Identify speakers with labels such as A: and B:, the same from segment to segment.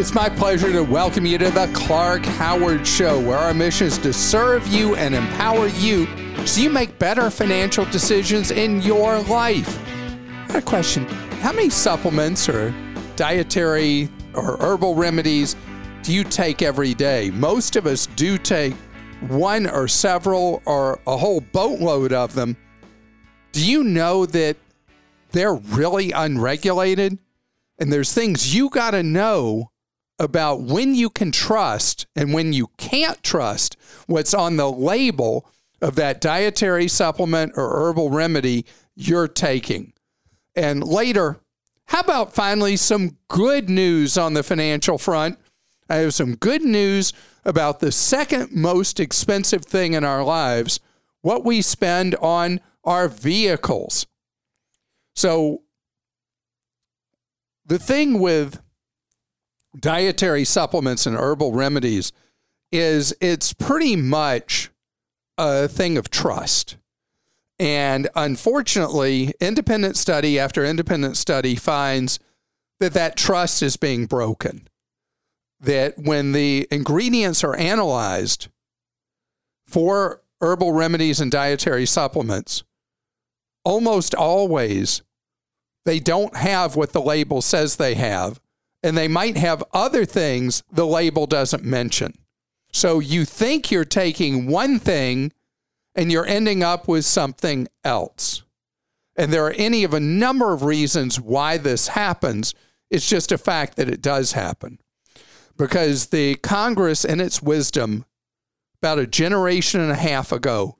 A: It's my pleasure to welcome you to the Clark Howard Show, where our mission is to serve you and empower you so you make better financial decisions in your life. I got a question. How many supplements or dietary or herbal remedies do you take every day? Most of us do take one or several or a whole boatload of them. Do you know that they're really unregulated? And there's things you got to know about when you can trust and when you can't trust what's on the label of that dietary supplement or herbal remedy you're taking. And later, how about finally some good news on the financial front? I have some good news about the second most expensive thing in our lives what we spend on our vehicles. So, the thing with dietary supplements and herbal remedies is it's pretty much a thing of trust. And unfortunately, independent study after independent study finds that that trust is being broken. That when the ingredients are analyzed for herbal remedies and dietary supplements, almost always they don't have what the label says they have and they might have other things the label doesn't mention. So you think you're taking one thing and you're ending up with something else. And there are any of a number of reasons why this happens. It's just a fact that it does happen. Because the Congress, in its wisdom, about a generation and a half ago,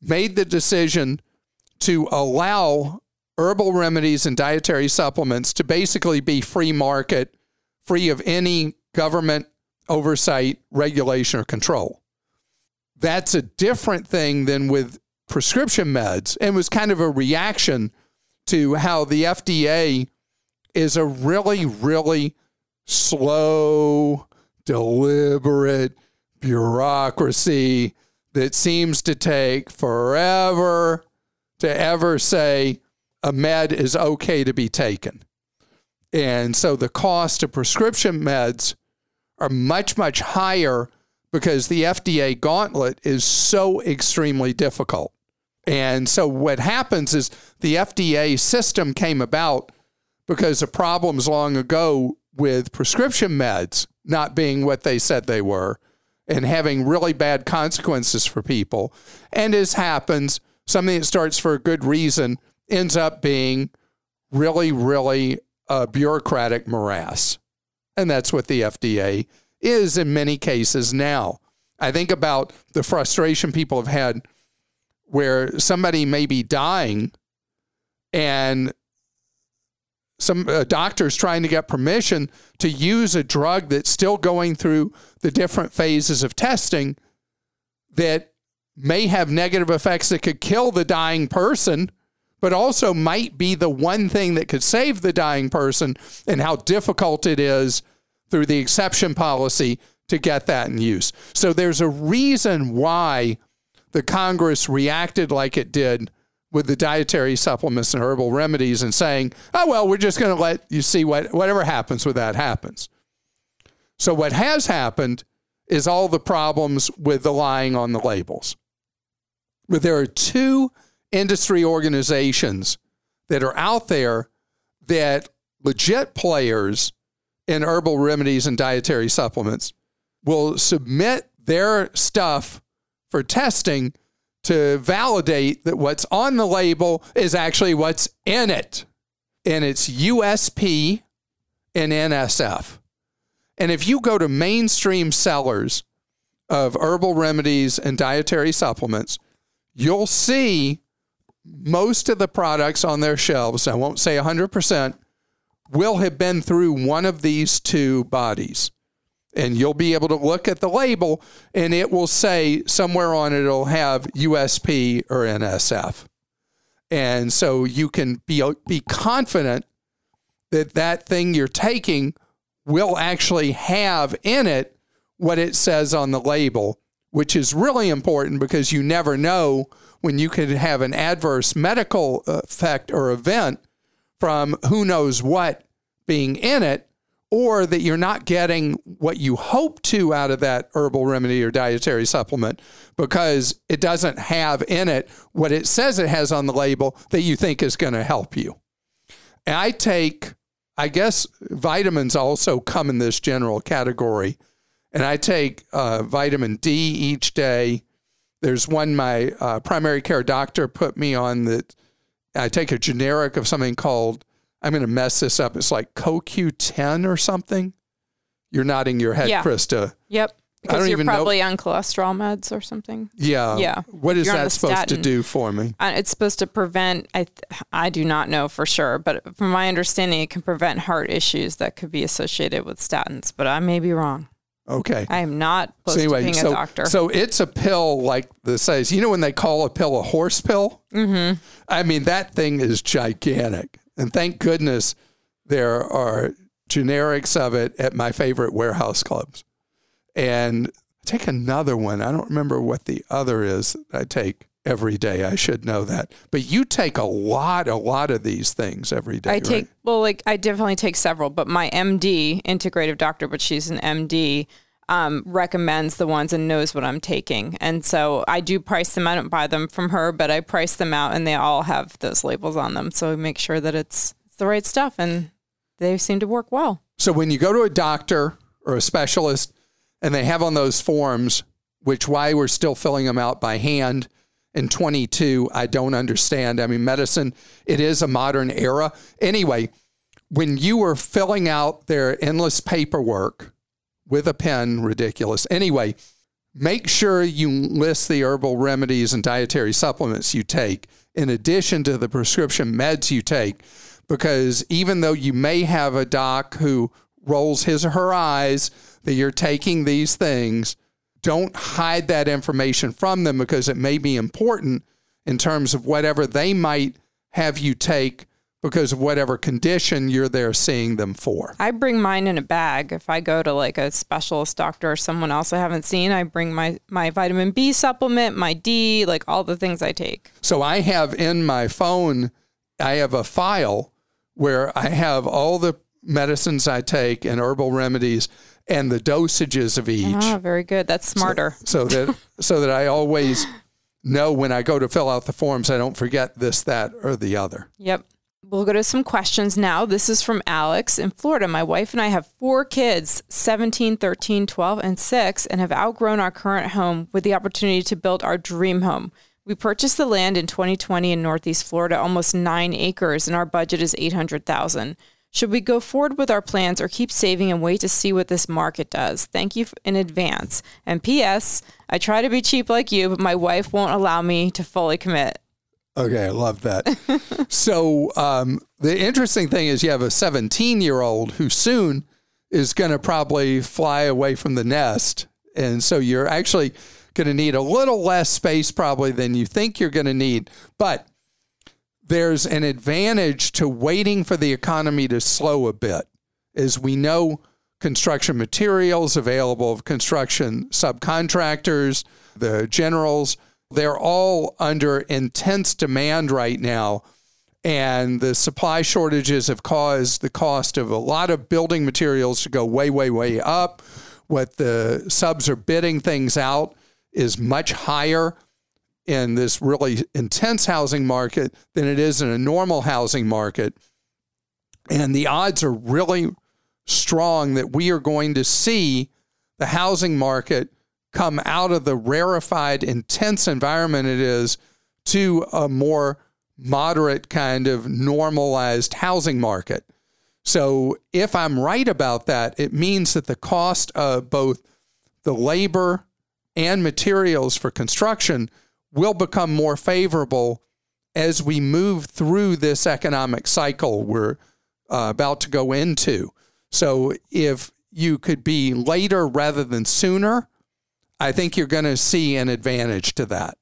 A: made the decision to allow herbal remedies and dietary supplements to basically be free market, free of any government oversight, regulation, or control. That's a different thing than with prescription meds and was kind of a reaction to how the FDA is a really, really slow, deliberate bureaucracy that seems to take forever to ever say a med is okay to be taken. And so the cost of prescription meds are much, much higher because the FDA gauntlet is so extremely difficult. And so what happens is the FDA system came about because of problems long ago with prescription meds not being what they said they were and having really bad consequences for people. And as happens, something that starts for a good reason ends up being really, really a bureaucratic morass. And that's what the FDA is in many cases now. I think about the frustration people have had where somebody may be dying and some uh, doctors trying to get permission to use a drug that's still going through the different phases of testing that may have negative effects that could kill the dying person but also might be the one thing that could save the dying person and how difficult it is through the exception policy to get that in use. So there's a reason why the Congress reacted like it did with the dietary supplements and herbal remedies and saying, oh, well, we're just going to let you see what, whatever happens with that happens. So what has happened is all the problems with the lying on the labels. But there are two industry organizations that are out there that legit players in herbal remedies and dietary supplements will submit their stuff for testing to validate that what's on the label is actually what's in it. And it's USP and NSF. And if you go to mainstream sellers of herbal remedies and dietary supplements, you'll see most of the products on their shelves, I won't say 100%, will have been through one of these two bodies. And you'll be able to look at the label and it will say somewhere on it, it'll have USP or NSF. And so you can be, be confident that that thing you're taking will actually have in it what it says on the label, which is really important because you never know when you could have an adverse medical effect or event from who knows what being in it, or that you're not getting what you hope to out of that herbal remedy or dietary supplement because it doesn't have in it what it says it has on the label that you think is going to help you. And I take, I guess vitamins also come in this general category. And I take uh, vitamin D each day. There's one my uh, primary care doctor put me on that I take a generic of something called I'm going to mess this up. It's like CoQ10 or something. You're nodding your head,
B: Yeah.
A: Krista.
B: Yep. Because
A: don't
B: you're
A: even know-
B: probably on cholesterol meds or something.
A: Yeah.
B: Yeah.
A: What is
B: You're
A: that supposed to do for me?
B: Uh, It's supposed to prevent. I th- I do not know for sure, but from my understanding, it can prevent heart issues that could be associated with statins. But I may be wrong.
A: Okay.
B: I am not close
A: so anyway,
B: to being
A: so,
B: a doctor.
A: so it's a pill like the size. you know, when they call a pill a horse pill? Mm-hmm. I mean, that thing is gigantic. And thank goodness there are generics of it at my favorite warehouse clubs. And take another one. I don't remember what the other is that I take every day. I should know that. But you take a lot, a lot of these things every day.
B: I take
A: right?
B: well, like I definitely take several, but my MD, integrative doctor, but she's an MD, um, recommends the ones and knows what I'm taking, and so I do price them. I don't buy them from her, but I price them out, and they all have those labels on them, so I make sure that it's, it's the right stuff, and they seem to work well.
A: So when you go to a doctor or a specialist and they have on those forms, which why we're still filling them out by hand in 22, I don't understand. I mean, medicine, it is a modern era. Anyway, when you were filling out their endless paperwork with a pen, ridiculous. Anyway, make sure you list the herbal remedies and dietary supplements you take in addition to the prescription meds you take because even though you may have a doc who rolls his or her eyes that you're taking these things, don't hide that information from them because it may be important in terms of whatever they might have you take because of whatever condition you're there seeing them for.
B: I bring mine in a bag. If I go to like a specialist doctor or someone else I haven't seen, I bring my my vitamin B supplement, my D, like all the things I take.
A: So I have in my phone, I have a file where I have all the medicines I take and herbal remedies and the dosages of each.
B: Oh, very good. That's smarter.
A: so that so that I always know when I go to fill out the forms, I don't forget this, that, or the other.
B: Yep. We'll go to some questions now. This is from Alex in Florida. My wife and I have four kids 17, 13, 12, and 6 and have outgrown our current home with the opportunity to build our dream home. We purchased the land in 2020 in Northeast Florida, almost nine acres, and our budget is 800,000. Should we go forward with our plans or keep saving and wait to see what this market does? Thank you in advance. And P.S. I try to be cheap like you, but my wife won't allow me to fully commit.
A: Okay, I love that. so um, the interesting thing is you have a 17 year old who soon is going to probably fly away from the nest. And so you're actually going to need a little less space probably than you think you're going to need. But there's an advantage to waiting for the economy to slow a bit. As we know, construction materials available of construction subcontractors, the generals, they're all under intense demand right now. And the supply shortages have caused the cost of a lot of building materials to go way, way, way up. What the subs are bidding things out is much higher in this really intense housing market than it is in a normal housing market. And the odds are really strong that we are going to see the housing market come out of the rarefied, intense environment it is to a more moderate kind of normalized housing market. So, if I'm right about that, it means that the cost of both the labor and materials for construction will become more favorable as we move through this economic cycle we're uh, about to go into. So if you could be later rather than sooner, I think you're going to see an advantage to that.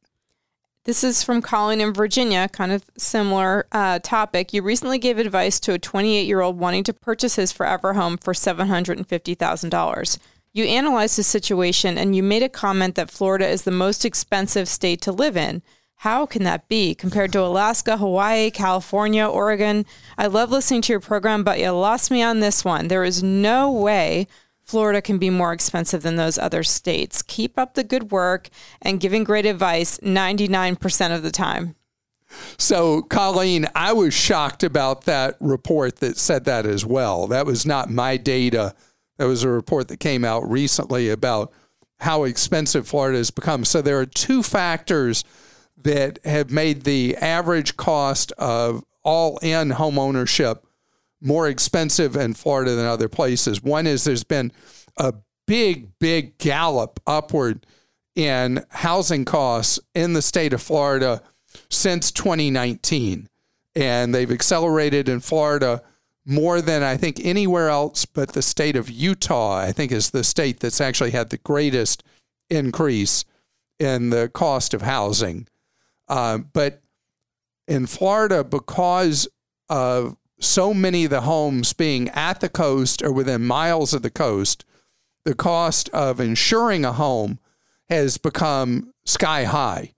B: This is from Colleen in Virginia, kind of similar uh, topic. You recently gave advice to a 28 year old wanting to purchase his forever home for $750,000. You analyzed the situation and you made a comment that Florida is the most expensive state to live in. How can that be compared to Alaska, Hawaii, California, Oregon? I love listening to your program, but you lost me on this one. There is no way Florida can be more expensive than those other states. Keep up the good work and giving great advice 99% of the time.
A: So, Colleen, I was shocked about that report that said that as well. That was not my data. That was a report that came out recently about how expensive Florida has become. So, there are two factors that have made the average cost of all in home ownership more expensive in Florida than other places. One is there's been a big, big gallop upward in housing costs in the state of Florida since 2019. And they've accelerated in Florida more than I think anywhere else but the state of Utah, I think is the state that's actually had the greatest increase in the cost of housing. Uh, but in Florida, because of so many of the homes being at the coast or within miles of the coast, the cost of insuring a home has become sky high.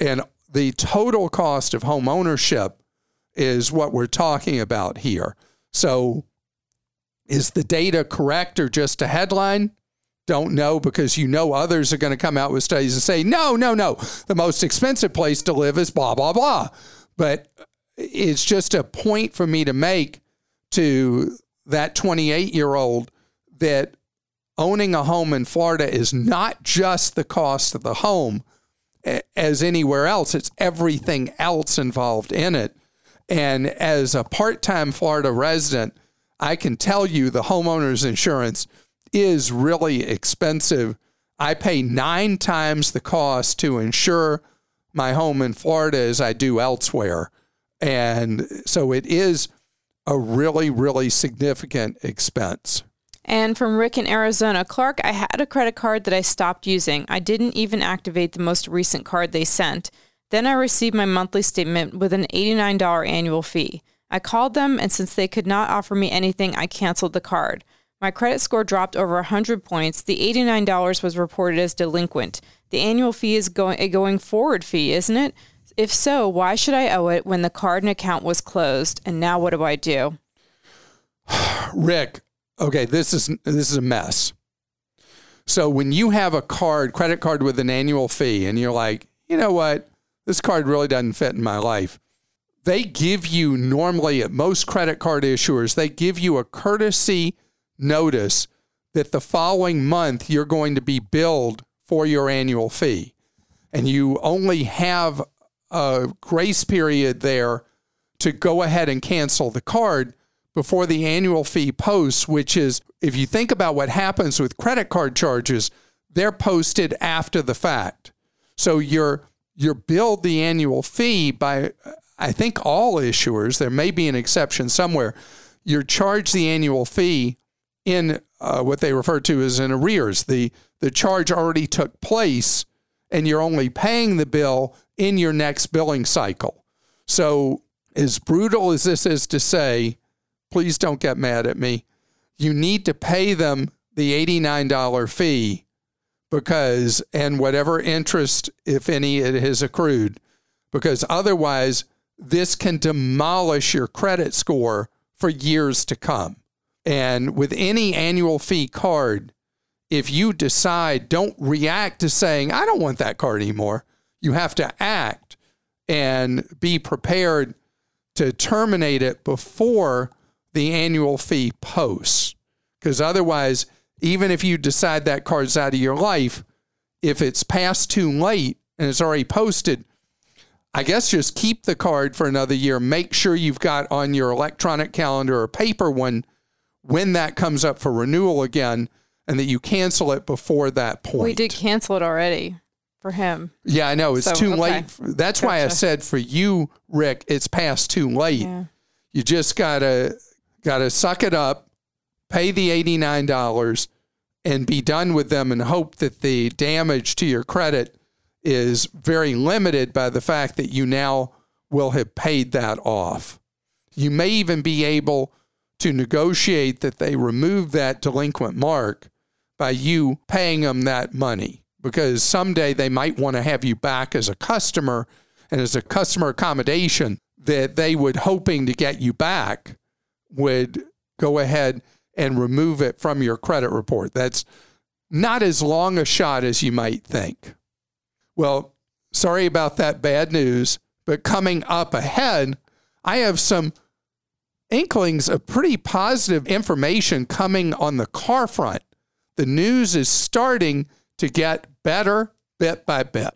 A: And the total cost of home ownership is what we're talking about here. So, is the data correct or just a headline? Don't know because you know others are going to come out with studies and say, no, no, no, the most expensive place to live is blah, blah, blah. But it's just a point for me to make to that 28 year old that owning a home in Florida is not just the cost of the home as anywhere else, it's everything else involved in it. And as a part time Florida resident, I can tell you the homeowner's insurance is really expensive. I pay nine times the cost to insure my home in Florida as I do elsewhere. And so it is a really, really significant expense.
B: And from Rick in Arizona, Clark, I had a credit card that I stopped using. I didn't even activate the most recent card they sent. Then I received my monthly statement with an $89 annual fee. I called them, and since they could not offer me anything, I canceled the card. My credit score dropped over 100 points. The $89 was reported as delinquent. The annual fee is going, a going forward fee, isn't it? If so, why should I owe it when the card and account was closed? And now what do I do?
A: Rick, okay, this is this is a mess. So when you have a card, credit card with an annual fee, and you're like, you know what, this card really doesn't fit in my life. They give you normally at most credit card issuers, they give you a courtesy notice that the following month you're going to be billed for your annual fee. And you only have a grace period there to go ahead and cancel the card before the annual fee posts, which is, if you think about what happens with credit card charges, they're posted after the fact. So you're you're billed the annual fee by I think all issuers, there may be an exception somewhere. You're charged the annual fee in uh, what they refer to as an arrears. The the charge already took place and you're only paying the bill in your next billing cycle. So, as brutal as this is to say, please don't get mad at me. You need to pay them the $89 fee because, and whatever interest, if any, it has accrued, because otherwise, this can demolish your credit score for years to come. And with any annual fee card, if you decide, don't react to saying, I don't want that card anymore. You have to act and be prepared to terminate it before the annual fee posts. Because otherwise, even if you decide that card's out of your life, if it's past too late and it's already posted, I guess just keep the card for another year. Make sure you've got on your electronic calendar or paper one when that comes up for renewal again and that you cancel it before that point.
B: We did cancel it already for him.
A: Yeah, I know. It's so, too okay. late. That's gotcha. why I said for you, Rick, it's past too late. Yeah. You just got to got to suck it up, pay the $89, and be done with them and hope that the damage to your credit is very limited by the fact that you now will have paid that off. You may even be able to negotiate that they remove that delinquent mark by you paying them that money because someday they might want to have you back as a customer and as a customer accommodation that they would hoping to get you back would go ahead and remove it from your credit report. That's not as long a shot as you might think. Well, sorry about that bad news, but coming up ahead, I have some inklings of pretty positive information coming on the car front. The news is starting to get better bit by bit.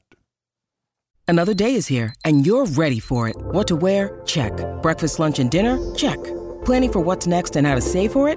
C: Another day is here, and you're ready for it. What to wear? Check. Breakfast, lunch, and dinner? Check. Planning for what's next and how to save for it?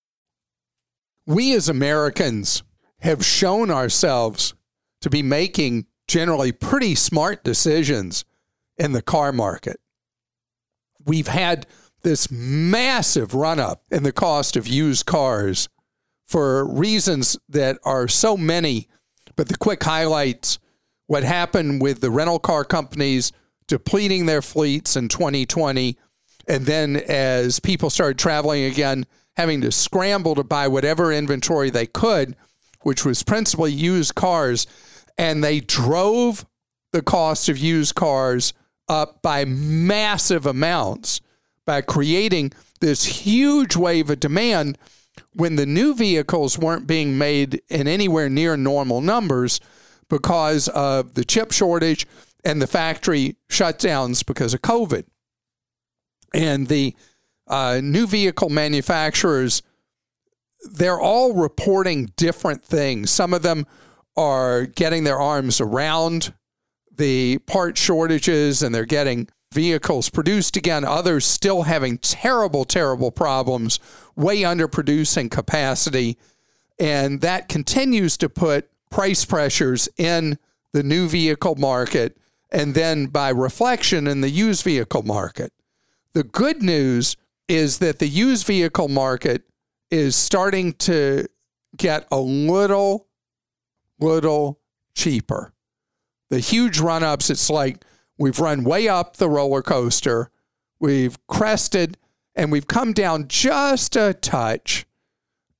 A: We as Americans have shown ourselves to be making generally pretty smart decisions in the car market. We've had this massive run up in the cost of used cars for reasons that are so many, but the quick highlights what happened with the rental car companies depleting their fleets in 2020 and then as people started traveling again having to scramble to buy whatever inventory they could, which was principally used cars. And they drove the cost of used cars up by massive amounts by creating this huge wave of demand when the new vehicles weren't being made in anywhere near normal numbers because of the chip shortage and the factory shutdowns because of COVID. And the uh, new vehicle manufacturers, they're all reporting different things. Some of them are getting their arms around the part shortages and they're getting vehicles produced again. Others still having terrible, terrible problems, way underproducing capacity. And that continues to put price pressures in the new vehicle market and then by reflection in the used vehicle market. The good news is that the used vehicle market is starting to get a little, little cheaper. The huge run ups, it's like we've run way up the roller coaster, we've crested, and we've come down just a touch.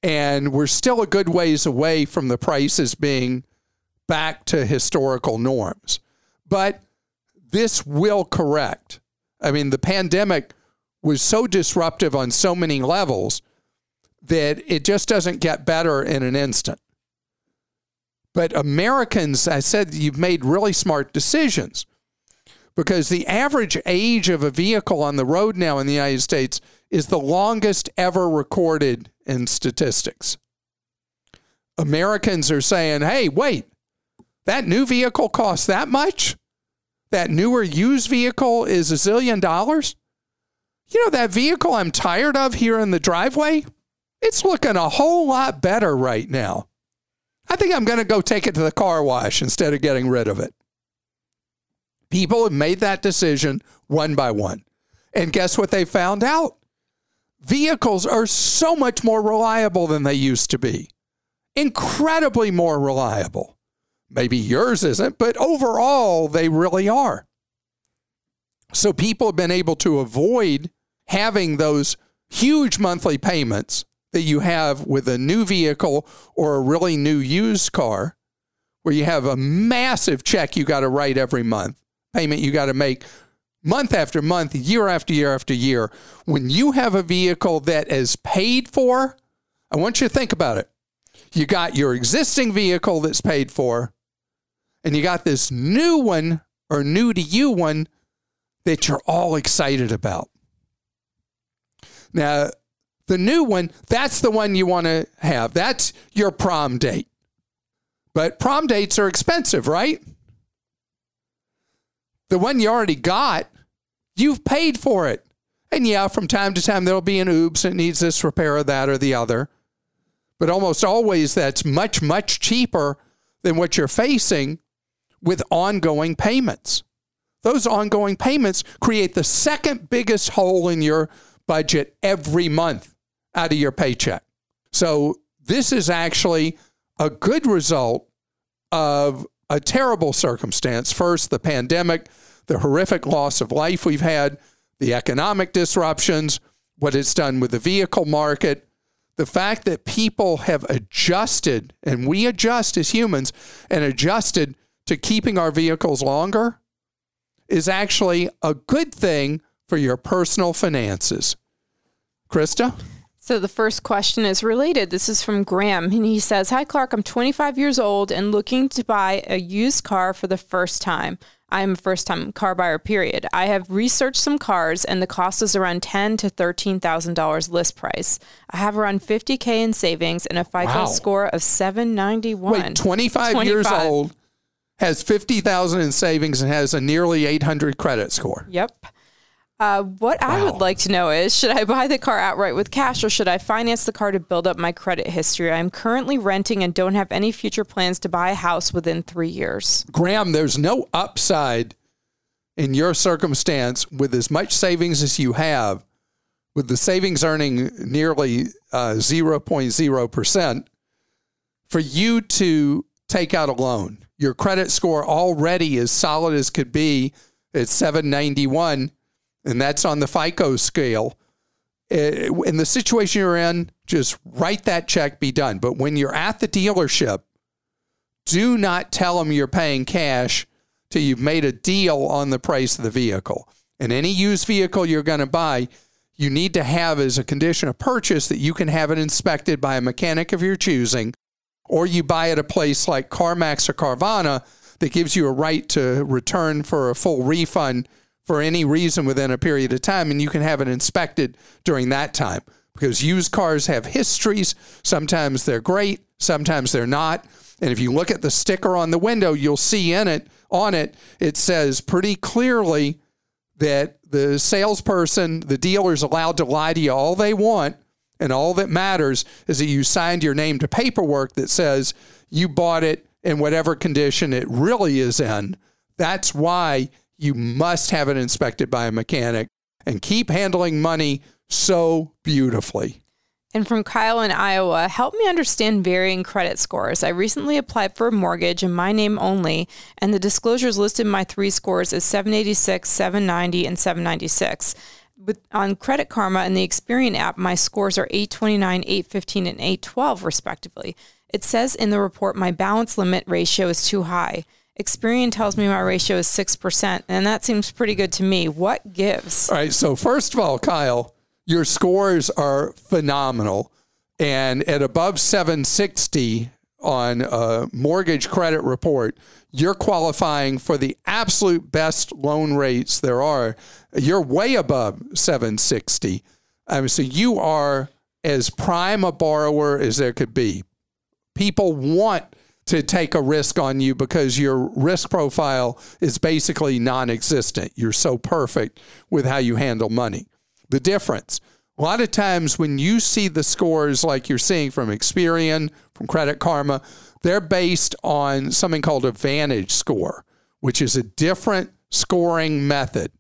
A: And we're still a good ways away from the prices being back to historical norms. But this will correct. I mean, the pandemic was so disruptive on so many levels that it just doesn't get better in an instant. But Americans, I said, you've made really smart decisions because the average age of a vehicle on the road now in the United States is the longest ever recorded in statistics. Americans are saying, hey, wait, that new vehicle costs that much? That newer used vehicle is a zillion dollars? You know, that vehicle I'm tired of here in the driveway? It's looking a whole lot better right now. I think I'm going to go take it to the car wash instead of getting rid of it. People have made that decision one by one. And guess what they found out? Vehicles are so much more reliable than they used to be. Incredibly more reliable. Maybe yours isn't, but overall, they really are. So people have been able to avoid having those huge monthly payments that you have with a new vehicle or a really new used car where you have a massive check you got to write every month, payment you got to make month after month, year after year after year. When you have a vehicle that is paid for, I want you to think about it. You got your existing vehicle that's paid for, and you got this new one or new to you one that you're all excited about. Now, the new one, that's the one you want to have. That's your prom date. But prom dates are expensive, right? The one you already got, you've paid for it. And yeah, from time to time, there'll be an oops, it needs this repair or that or the other. But almost always, that's much, much cheaper than what you're facing with ongoing payments. Those ongoing payments create the second biggest hole in your budget every month out of your paycheck. So, this is actually a good result of a terrible circumstance. First, the pandemic, the horrific loss of life we've had, the economic disruptions, what it's done with the vehicle market, the fact that people have adjusted, and we adjust as humans, and adjusted to keeping our vehicles longer is actually a good thing for your personal finances. Krista?
B: So the first question is related. This is from Graham, and he says, Hi, Clark. I'm 25 years old and looking to buy a used car for the first time. I'm a first time car buyer, period. I have researched some cars and the cost is around ten to $13,000 list price. I have around 50K in savings and a FICO
A: Wow.
B: score of 791.
A: Wait, 25, years old, has 50,000 in savings and has a nearly 800 credit score.
B: Yep. Uh, what I would like to know is should I buy the car outright with cash or should I finance the car to build up my credit history? I'm currently renting and don't have any future plans to buy a house within three years.
A: Graham, there's no upside in your circumstance with as much savings as you have, with the savings earning nearly uh, 0.0%, for you to take out a loan. Your credit score already is solid as could be at 791, and that's on the FICO scale. Uh, In the situation you're in, just write that check, be done. But when you're at the dealership, do not tell them you're paying cash till you've made a deal on the price of the vehicle. And any used vehicle you're going to buy, you need to have as a condition of purchase that you can have it inspected by a mechanic of your choosing, or you buy at a place like CarMax or Carvana that gives you a right to return for a full refund for any reason within a period of time, and you can have it inspected during that time. Because used cars have histories. Sometimes they're great, sometimes they're not. And if you look at the sticker on the window, you'll see in it, on it, it says pretty clearly that the salesperson, the dealer is allowed to lie to you all they want. And all that matters is that you signed your name to paperwork that says you bought it in whatever condition it really is in. That's why you must have it inspected by a mechanic and keep handling money so beautifully.
B: And from Kyle in Iowa, help me understand varying credit scores. I recently applied for a mortgage in my name only, and the disclosures listed my three scores as 786, 790, and 796. With, on Credit Karma and the Experian app, my scores are 829, 815, and 812, respectively. It says in the report my balance limit ratio is too high. Experian tells me my ratio is 6%, and that seems pretty good to me. What gives?
A: All right. So, first of all, Kyle, your scores are phenomenal. And at above 760 on a mortgage credit report, you're qualifying for the absolute best loan rates there are. You're way above 760. Um, so, you are as prime a borrower as there could be. People want to take a risk on you because your risk profile is basically non existent. You're so perfect with how you handle money. The difference a lot of times when you see the scores like you're seeing from Experian, from Credit Karma, they're based on something called a Vantage score, which is a different scoring method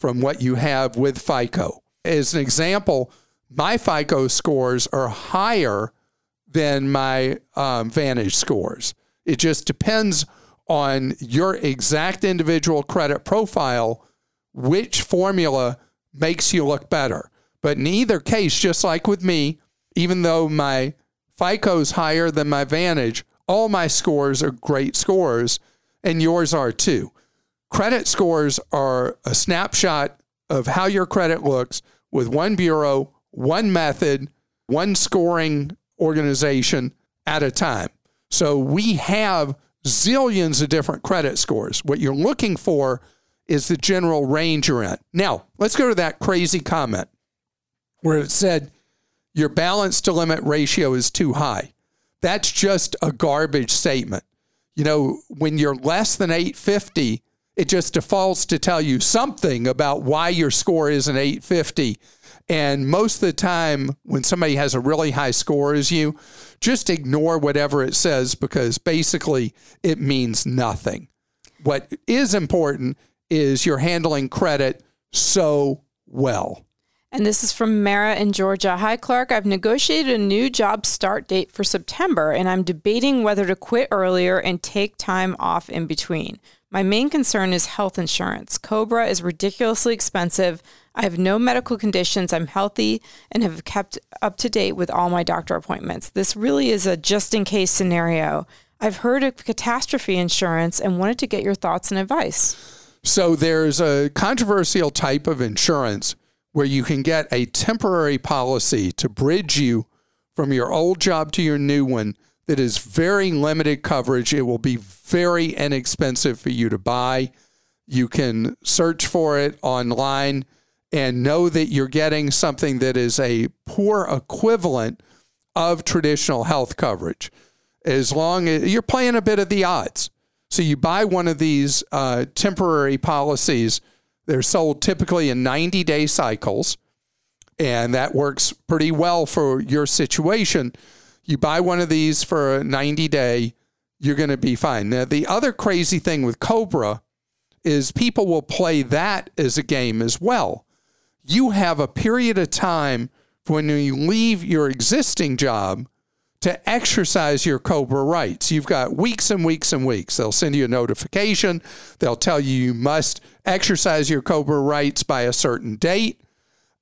A: from what you have with FICO. As an example, my FICO scores are higher than my um, Vantage scores. It just depends on your exact individual credit profile, which formula makes you look better. But in either case, just like with me, even though my FICO's higher than my Vantage, all my scores are great scores, and yours are too. Credit scores are a snapshot of how your credit looks with one bureau, one method, one scoring organization at a time. So we have zillions of different credit scores. What you're looking for is the general range you're in. Now, let's go to that crazy comment where it said your balance to limit ratio is too high. That's just a garbage statement. You know, when you're less than 850, it just defaults to tell you something about why your score isn't 850. And most of the time, when somebody has a really high score as you, just ignore whatever it says because basically it means nothing. What is important is you're handling credit so well.
B: And this is from Mara in Georgia. Hi, Clark. I've negotiated a new job start date for September, and I'm debating whether to quit earlier and take time off in between. My main concern is health insurance. Cobra is ridiculously expensive. I have no medical conditions. I'm healthy and have kept up to date with all my doctor appointments. This really is a just in case scenario. I've heard of catastrophe insurance and wanted to get your thoughts and advice.
A: So, there's a controversial type of insurance where you can get a temporary policy to bridge you from your old job to your new one that is very limited coverage. It will be very inexpensive for you to buy. You can search for it online and know that you're getting something that is a poor equivalent of traditional health coverage. As long as you're playing a bit of the odds. So you buy one of these uh, temporary policies. They're sold typically in 90 day cycles, and that works pretty well for your situation you buy one of these for a 90 day, you're going to be fine. Now, the other crazy thing with Cobra is people will play that as a game as well. You have a period of time when you leave your existing job to exercise your Cobra rights. You've got weeks and weeks and weeks. They'll send you a notification. They'll tell you you must exercise your Cobra rights by a certain date.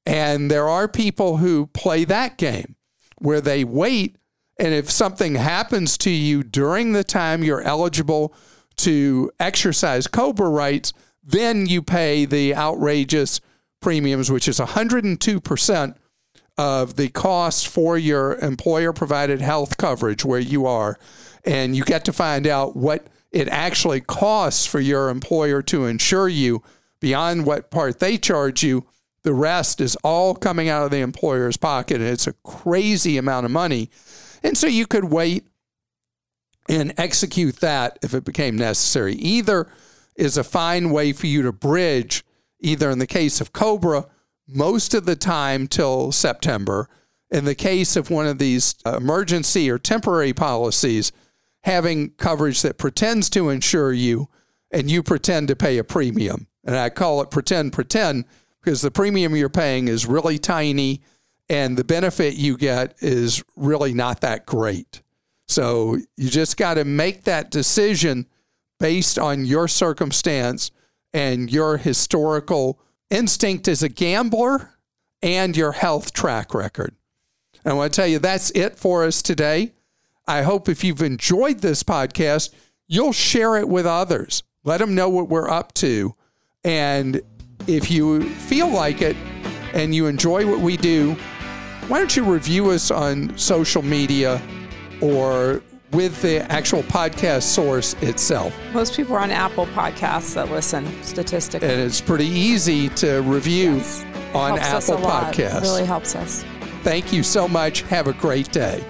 A: And there are people who play that game where they wait and if something happens to you during the time you're eligible to exercise COBRA rights, then you pay the outrageous premiums, which is 102% of the cost for your employer provided health coverage where you are. And you get to find out what it actually costs for your employer to insure you beyond what part they charge you. The rest is all coming out of the employer's pocket. And it's a crazy amount of money. And so you could wait and execute that if it became necessary. Either is a fine way for you to bridge, either in the case of Cobra, most of the time till September. In the case of one of these emergency or temporary policies, having coverage that pretends to insure you and you pretend to pay a premium. And I call it pretend, pretend, because the premium you're paying is really tiny and the benefit you get is really not that great. So you just got to make that decision based on your circumstance and your historical instinct as a gambler and your health track record. And I want to tell you that's it for us today. I hope if you've enjoyed this podcast, you'll share it with others. Let them know what we're up to. And if you feel like it and you enjoy what we do, why don't you review us on social media or with the actual podcast source itself?
B: Most people are on Apple Podcasts that listen statistically.
A: And it's pretty easy to review
B: Yes.
A: on
B: Helps
A: Apple
B: lot.
A: Podcasts.
B: Really helps us.
A: Thank you so much. Have a great day.